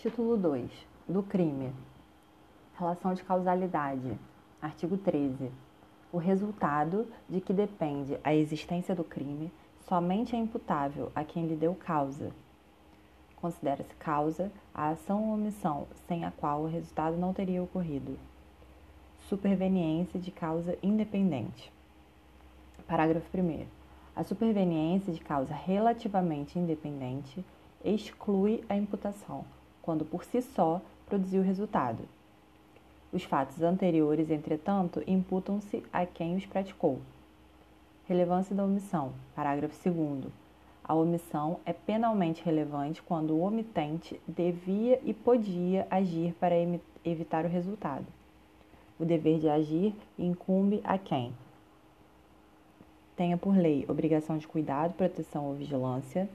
Título 2. Do crime. Relação de causalidade. Artigo 13. O resultado de que depende a existência do crime somente é imputável a quem lhe deu causa. Considera-se causa a ação ou omissão sem a qual o resultado não teria ocorrido. Superveniência de causa independente. Parágrafo 1. A superveniência de causa relativamente independente exclui a imputação, quando por si só produziu resultado. Os fatos anteriores, entretanto, imputam-se a quem os praticou. Relevância da omissão. Parágrafo 2. A omissão é penalmente relevante quando o omitente devia e podia agir para evitar o resultado. O dever de agir incumbe a quem? Tenha por lei obrigação de cuidado, proteção ou vigilância.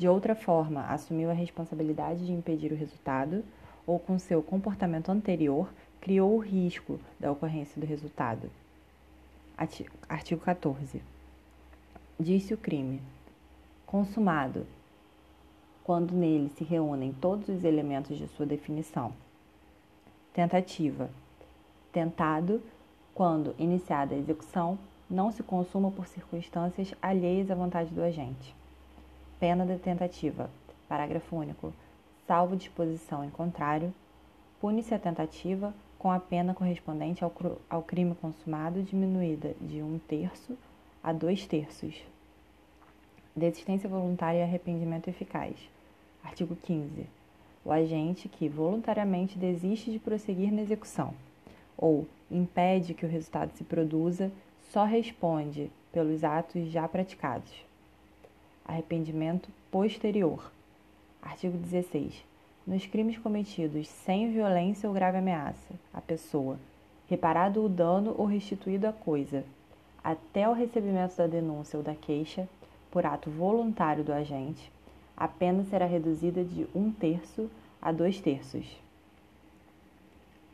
De outra forma, assumiu a responsabilidade de impedir o resultado ou com seu comportamento anterior criou o risco da ocorrência do resultado. Artigo 14. Disse o crime. Consumado, quando nele se reúnem todos os elementos de sua definição. Tentativa. Tentado, quando iniciada a execução, não se consuma por circunstâncias alheias à vontade do agente. Pena da tentativa. Parágrafo único. Salvo disposição em contrário, pune-se a tentativa com a pena correspondente ao, ao crime consumado diminuída de um terço a dois terços. Desistência voluntária e arrependimento eficaz. Artigo 15. O agente que voluntariamente desiste de prosseguir na execução ou impede que o resultado se produza só responde pelos atos já praticados. Arrependimento posterior. Artigo 16 nos crimes cometidos sem violência ou grave ameaça à pessoa, reparado o dano ou restituído a coisa, até o recebimento da denúncia ou da queixa, por ato voluntário do agente, a pena será reduzida de um terço a dois terços.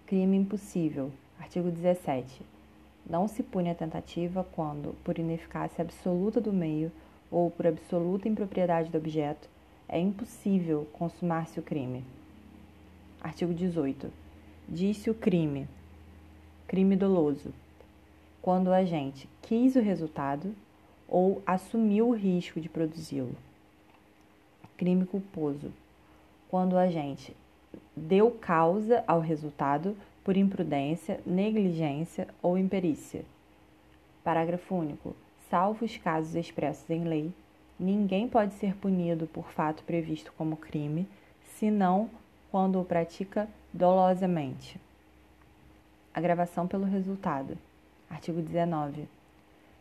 Crime impossível. Artigo 17. Não se pune a tentativa quando, por ineficácia absoluta do meio ou por absoluta impropriedade do objeto, é impossível consumar-se o crime. Artigo 18. Disse o crime. Crime doloso. Quando o agente quis o resultado ou assumiu o risco de produzi-lo. Crime culposo. Quando o agente deu causa ao resultado por imprudência, negligência ou imperícia. Parágrafo único. Salvo os casos expressos em lei, Ninguém pode ser punido por fato previsto como crime, senão quando o pratica dolosamente. Agravação pelo resultado. Artigo 19.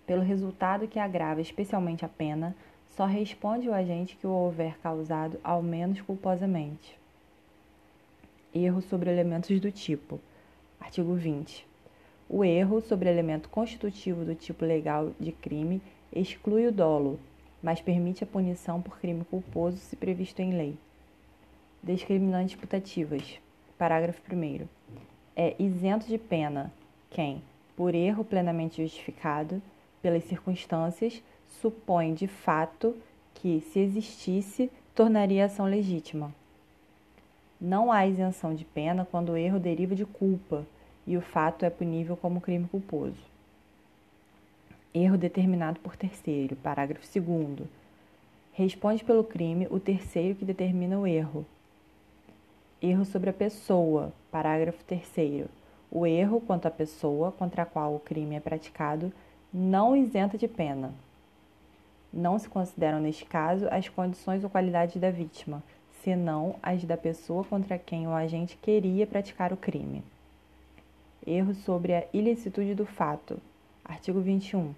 Pelo resultado que agrava especialmente a pena, só responde o agente que o houver causado ao menos culposamente. Erro sobre elementos do tipo. Artigo 20. O erro sobre elemento constitutivo do tipo legal de crime exclui o dolo, mas permite a punição por crime culposo se previsto em lei. Discriminantes putativas. Parágrafo 1. É isento de pena quem, por erro plenamente justificado pelas circunstâncias, supõe de fato que, se existisse, tornaria a ação legítima. Não há isenção de pena quando o erro deriva de culpa e o fato é punível como crime culposo. Erro determinado por terceiro. Parágrafo 2. Responde pelo crime o terceiro que determina o erro. Erro sobre a pessoa. Parágrafo 3. O erro quanto à pessoa contra a qual o crime é praticado não isenta de pena. Não se consideram, neste caso, as condições ou qualidades da vítima, senão as da pessoa contra quem o agente queria praticar o crime. Erro sobre a ilicitude do fato. Artigo 21.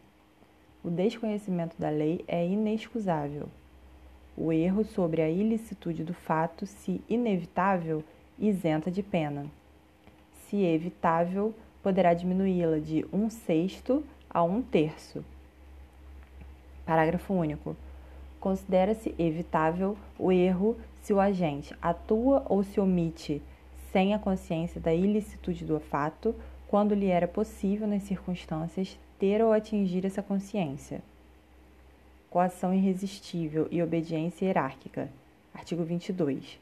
O desconhecimento da lei é inexcusável. O erro sobre a ilicitude do fato, se inevitável, isenta de pena. Se evitável, poderá diminuí-la de um sexto a um terço. Parágrafo único. Considera-se evitável o erro se o agente atua ou se omite sem a consciência da ilicitude do fato, quando lhe era possível, nas circunstâncias, ter ou atingir essa consciência. Coação irresistível e obediência hierárquica. Artigo 22.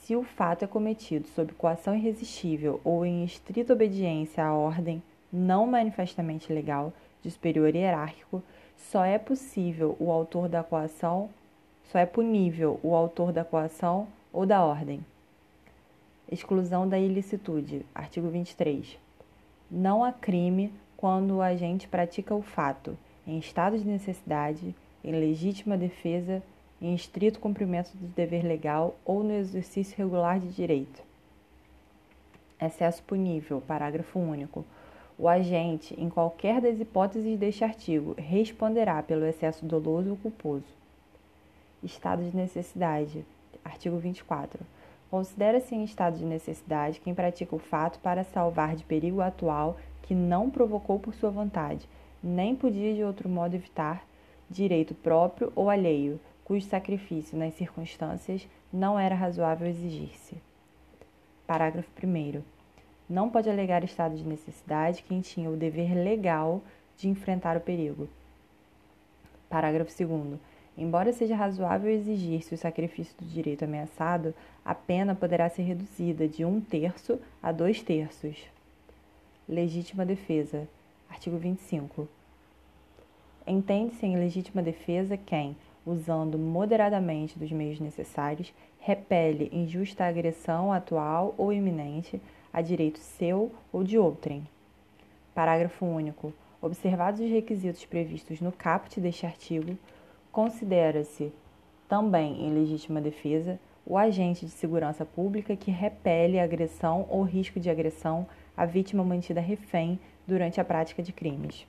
Se o fato é cometido sob coação irresistível ou em estrita obediência à ordem não manifestamente legal de superior hierárquico, só é possível o autor da coação, só é punível o autor da coação ou da ordem. Exclusão da ilicitude. Artigo 23. Não há crime quando o agente pratica o fato em estado de necessidade, em legítima defesa, em estrito cumprimento do dever legal ou no exercício regular de direito. Excesso punível. Parágrafo único. O agente, em qualquer das hipóteses deste artigo, responderá pelo excesso doloso ou culposo. Estado de necessidade. Artigo 24. Considera-se em estado de necessidade quem pratica o fato para salvar de perigo atual que não provocou por sua vontade, nem podia de outro modo evitar, direito próprio ou alheio, cujo sacrifício, nas circunstâncias, não era razoável exigir-se. Parágrafo 1. Não pode alegar estado de necessidade quem tinha o dever legal de enfrentar o perigo. Parágrafo 2. Embora seja razoável exigir-se o sacrifício do direito ameaçado, a pena poderá ser reduzida de um terço a dois terços. Legítima defesa. Artigo 25. Entende-se em legítima defesa quem, usando moderadamente dos meios necessários, repele injusta agressão atual ou iminente a direito seu ou de outrem. Parágrafo único. Observados os requisitos previstos no caput deste artigo, considera-se também em legítima defesa o agente de segurança pública que repele a agressão ou risco de agressão à vítima mantida refém durante a prática de crimes.